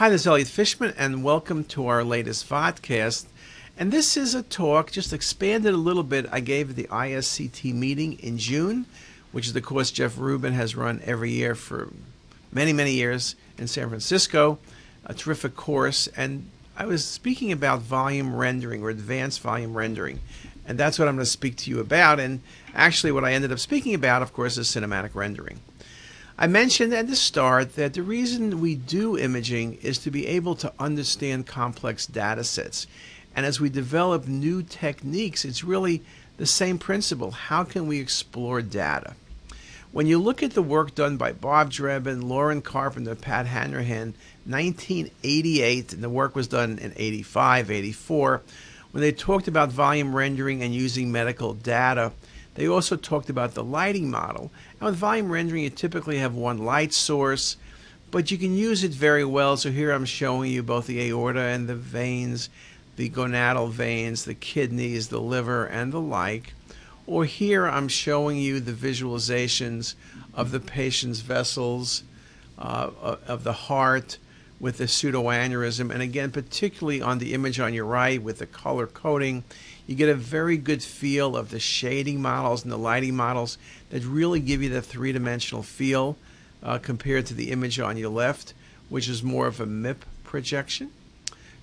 Hi, this is Elliot Fishman, and welcome to our latest vodcast. And this is a talk, just expanded a little bit, I gave at the ISCT meeting in June, which is the course Jeff Rubin has run every year for many, many years in San Francisco. A terrific course. And I was speaking about volume rendering or advanced volume rendering. And that's what I'm going to speak to you about. And actually, what I ended up speaking about, of course, is cinematic rendering. I mentioned at the start that the reason we do imaging is to be able to understand complex data sets. And as we develop new techniques, it's really the same principle. How can we explore data? When you look at the work done by Bob Drebin, Loren Carpenter, Pat Hanrahan, 1988, and the work was done in 85, 84, when they talked about volume rendering and using medical data, they also talked about the lighting model. And with volume rendering, you typically have one light source, but you can use it very well. So here I'm showing you both the aorta and the veins, the gonadal veins, the kidneys, the liver, and the like. Or here I'm showing you the visualizations of the patient's vessels, uh, of the heart, with the pseudoaneurysm. And again, particularly on the image on your right with the color coding, you get a very good feel of the shading models and the lighting models that really give you the three dimensional feel uh, compared to the image on your left, which is more of a MIP projection.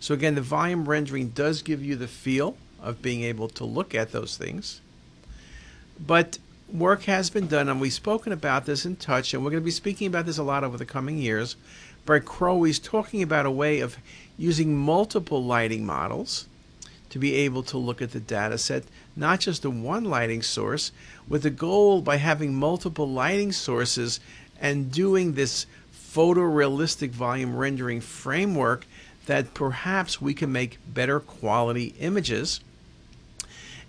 So, again, the volume rendering does give you the feel of being able to look at those things. But work has been done, and we've spoken about this in touch, and we're going to be speaking about this a lot over the coming years Brett Crowe is talking about a way of using multiple lighting models to be able to look at the data set, not just the one lighting source, with the goal by having multiple lighting sources and doing this photorealistic volume rendering framework that perhaps we can make better quality images.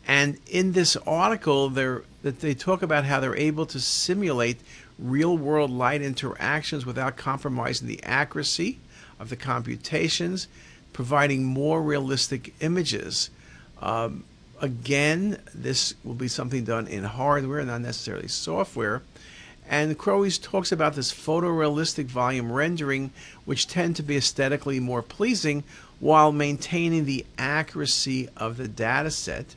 And in this article, that they talk about how they're able to simulate real world light interactions without compromising the accuracy of the computations, providing more realistic images. Um, again, this will be something done in hardware, not necessarily software. And Crowe talks about this photorealistic volume rendering, which tend to be aesthetically more pleasing while maintaining the accuracy of the data set.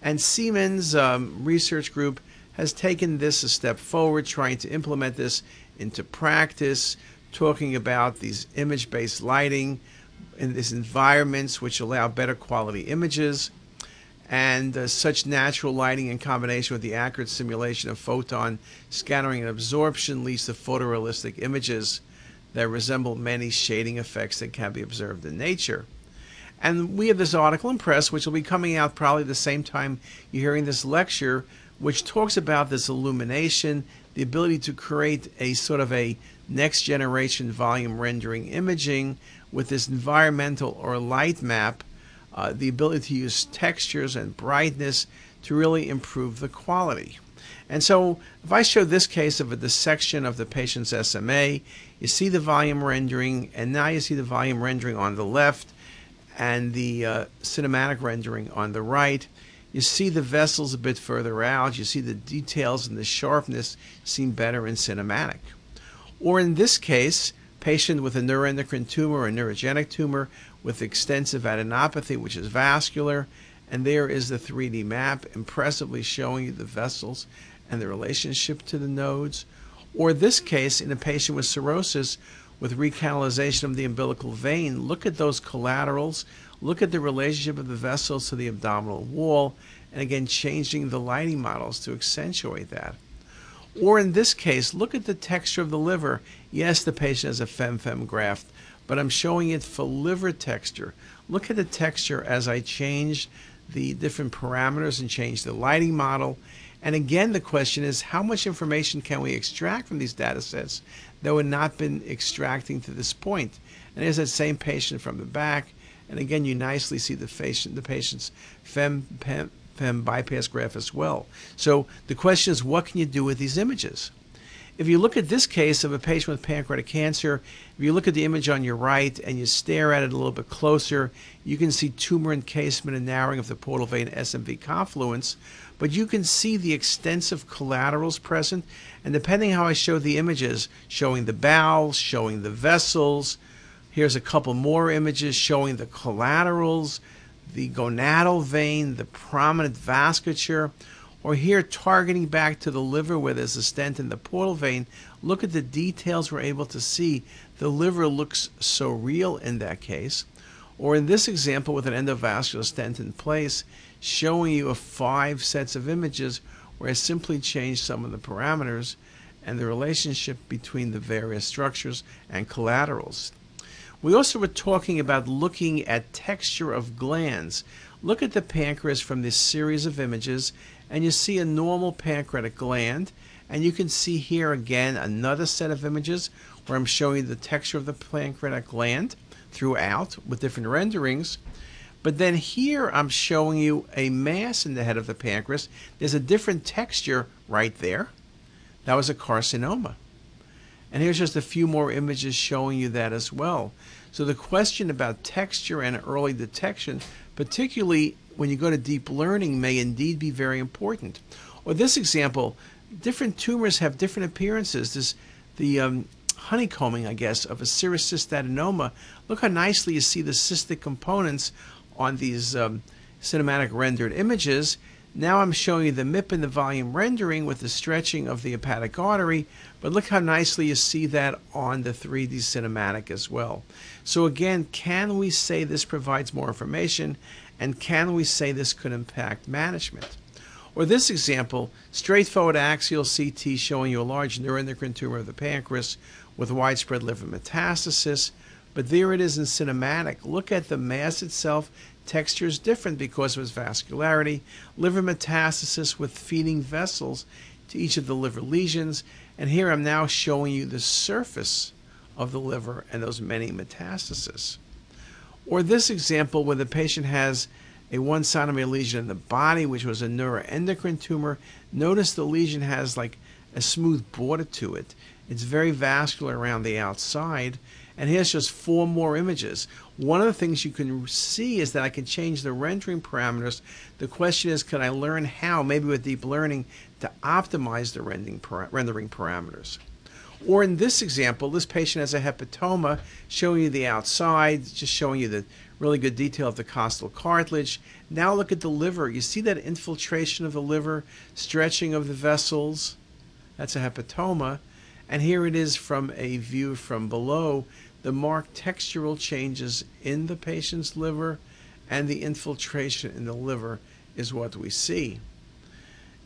And Siemens um, Research Group has taken this a step forward, trying to implement this into practice, talking about these image based lighting in these environments which allow better quality images. And uh, such natural lighting in combination with the accurate simulation of photon scattering and absorption leads to photorealistic images that resemble many shading effects that can be observed in nature. And we have this article in press, which will be coming out probably the same time you're hearing this lecture, which talks about this illumination, the ability to create a sort of a next generation volume rendering imaging with this environmental or light map, uh, the ability to use textures and brightness to really improve the quality. And so, if I show this case of a dissection of the patient's SMA, you see the volume rendering, and now you see the volume rendering on the left and the uh, cinematic rendering on the right. You see the vessels a bit further out. You see the details and the sharpness seem better in cinematic. Or in this case, patient with a neuroendocrine tumor or neurogenic tumor with extensive adenopathy, which is vascular, and there is the 3D map impressively showing you the vessels and the relationship to the nodes. Or this case, in a patient with cirrhosis with recanalization of the umbilical vein, look at those collaterals, Look at the relationship of the vessels to the abdominal wall, and again, changing the lighting models to accentuate that. Or in this case, look at the texture of the liver. Yes, the patient has a fem-fem graft, but I'm showing it for liver texture. Look at the texture as I change the different parameters and change the lighting model. And again, the question is how much information can we extract from these data sets that we've not been extracting to this point? And there's that same patient from the back and again, you nicely see the, the patient's fem, fem bypass graft as well. So the question is, what can you do with these images? If you look at this case of a patient with pancreatic cancer, if you look at the image on your right and you stare at it a little bit closer, you can see tumor encasement and narrowing of the portal vein SMV confluence, but you can see the extensive collaterals present. And depending how I show the images, showing the bowels, showing the vessels, Here's a couple more images showing the collaterals, the gonadal vein, the prominent vasculature, or here targeting back to the liver where there's a stent in the portal vein. Look at the details we're able to see. The liver looks so real in that case. Or in this example with an endovascular stent in place, showing you a five sets of images where I simply changed some of the parameters and the relationship between the various structures and collaterals. We also were talking about looking at texture of glands. Look at the pancreas from this series of images and you see a normal pancreatic gland and you can see here again another set of images where I'm showing you the texture of the pancreatic gland throughout with different renderings. But then here I'm showing you a mass in the head of the pancreas. There's a different texture right there. That was a carcinoma. And here's just a few more images showing you that as well. So the question about texture and early detection, particularly when you go to deep learning, may indeed be very important. Or this example, different tumors have different appearances. This, the um, honeycombing, I guess, of a serous cystadenoma. Look how nicely you see the cystic components on these um, cinematic rendered images. Now I'm showing you the MIP and the volume rendering with the stretching of the hepatic artery, but look how nicely you see that on the 3D cinematic as well. So again, can we say this provides more information, and can we say this could impact management? Or this example, straightforward axial CT showing you a large neuroendocrine tumor of the pancreas with widespread liver metastasis, but there it is in cinematic. Look at the mass itself. Texture is different because of its vascularity. Liver metastasis with feeding vessels to each of the liver lesions. And here I'm now showing you the surface of the liver and those many metastases. Or this example where the patient has a one centimeter lesion in the body, which was a neuroendocrine tumor. Notice the lesion has like a smooth border to it. It's very vascular around the outside. And here's just four more images. One of the things you can see is that I can change the rendering parameters. The question is, can I learn how, maybe with deep learning, to optimize the rendering, rendering parameters? Or in this example, this patient has a hepatoma, showing you the outside, just showing you the really good detail of the costal cartilage. Now look at the liver. You see that infiltration of the liver, stretching of the vessels. That's a hepatoma. And here it is from a view from below, the marked textural changes in the patient's liver and the infiltration in the liver is what we see.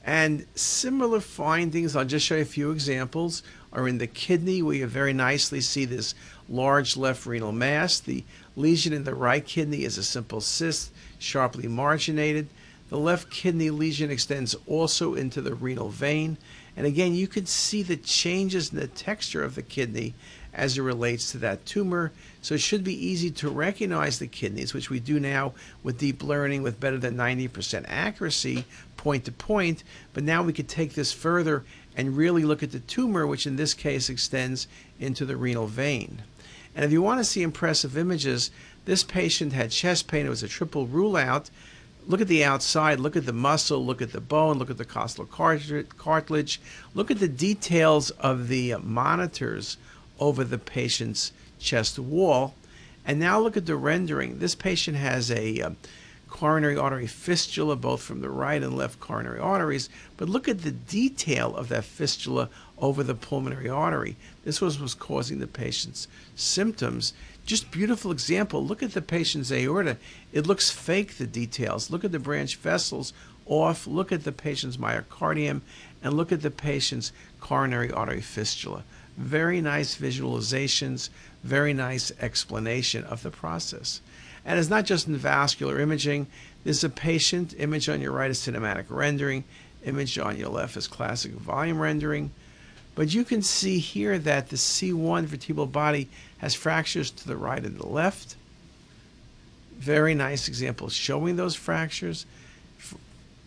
And similar findings, I'll just show you a few examples, are in the kidney you very nicely see this large left renal mass. The lesion in the right kidney is a simple cyst, sharply marginated. The left kidney lesion extends also into the renal vein. And again, you can see the changes in the texture of the kidney as it relates to that tumor. So it should be easy to recognize the kidneys, which we do now with deep learning with better than 90% accuracy, point to point. But now we could take this further and really look at the tumor, which in this case extends into the renal vein. And if you want to see impressive images, this patient had chest pain. It was a triple rule out. Look at the outside, look at the muscle, look at the bone, look at the costal cartilage, look at the details of the monitors over the patient's chest wall. And now look at the rendering. This patient has a uh, coronary artery fistula, both from the right and left coronary arteries. But look at the detail of that fistula over the pulmonary artery. This was, was causing the patient's symptoms. Just beautiful example. Look at the patient's aorta. It looks fake, the details. Look at the branch vessels off. Look at the patient's myocardium and look at the patient's coronary artery fistula. Very nice visualizations, very nice explanation of the process. And it's not just in vascular imaging. There's a patient, image on your right is cinematic rendering, image on your left is classic volume rendering. But you can see here that the C1 vertebral body has fractures to the right and the left. Very nice example showing those fractures.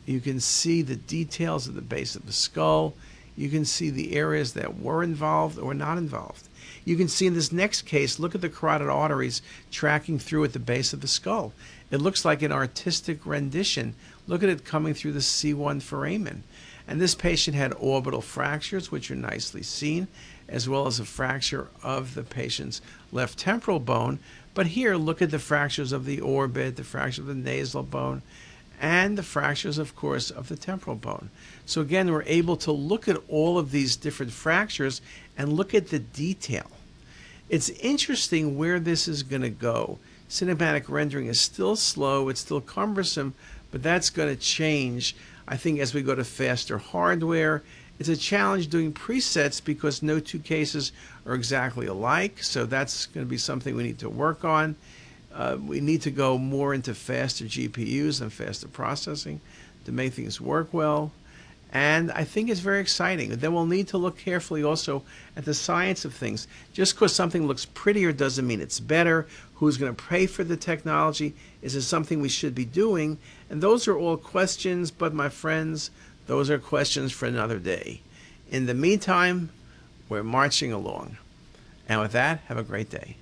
You can see the details of the base of the skull. You can see the areas that were involved or not involved. You can see in this next case, look at the carotid arteries tracking through at the base of the skull. It looks like an artistic rendition. Look at it coming through the C1 foramen. And this patient had orbital fractures, which are nicely seen. as well as a fracture of the patient's left temporal bone. But here, look at the fractures of the orbit, the fracture of the nasal bone, and the fractures, of course, of the temporal bone. So again, we're able to look at all of these different fractures and look at the detail. It's interesting where this is going to go. Cinematic rendering is still slow, it's still cumbersome, but that's going to change, I think, as we go to faster hardware. It's a challenge doing presets because no two cases are exactly alike, so that's going to be something we need to work on. Uh, we need to go more into faster GPUs and faster processing to make things work well. And I think it's very exciting. Then we'll need to look carefully also at the science of things. Just because something looks prettier doesn't mean it's better. Who's going to pay for the technology? Is it something we should be doing? And those are all questions, but my friends, those are questions for another day. In the meantime, we're marching along. And with that, have a great day.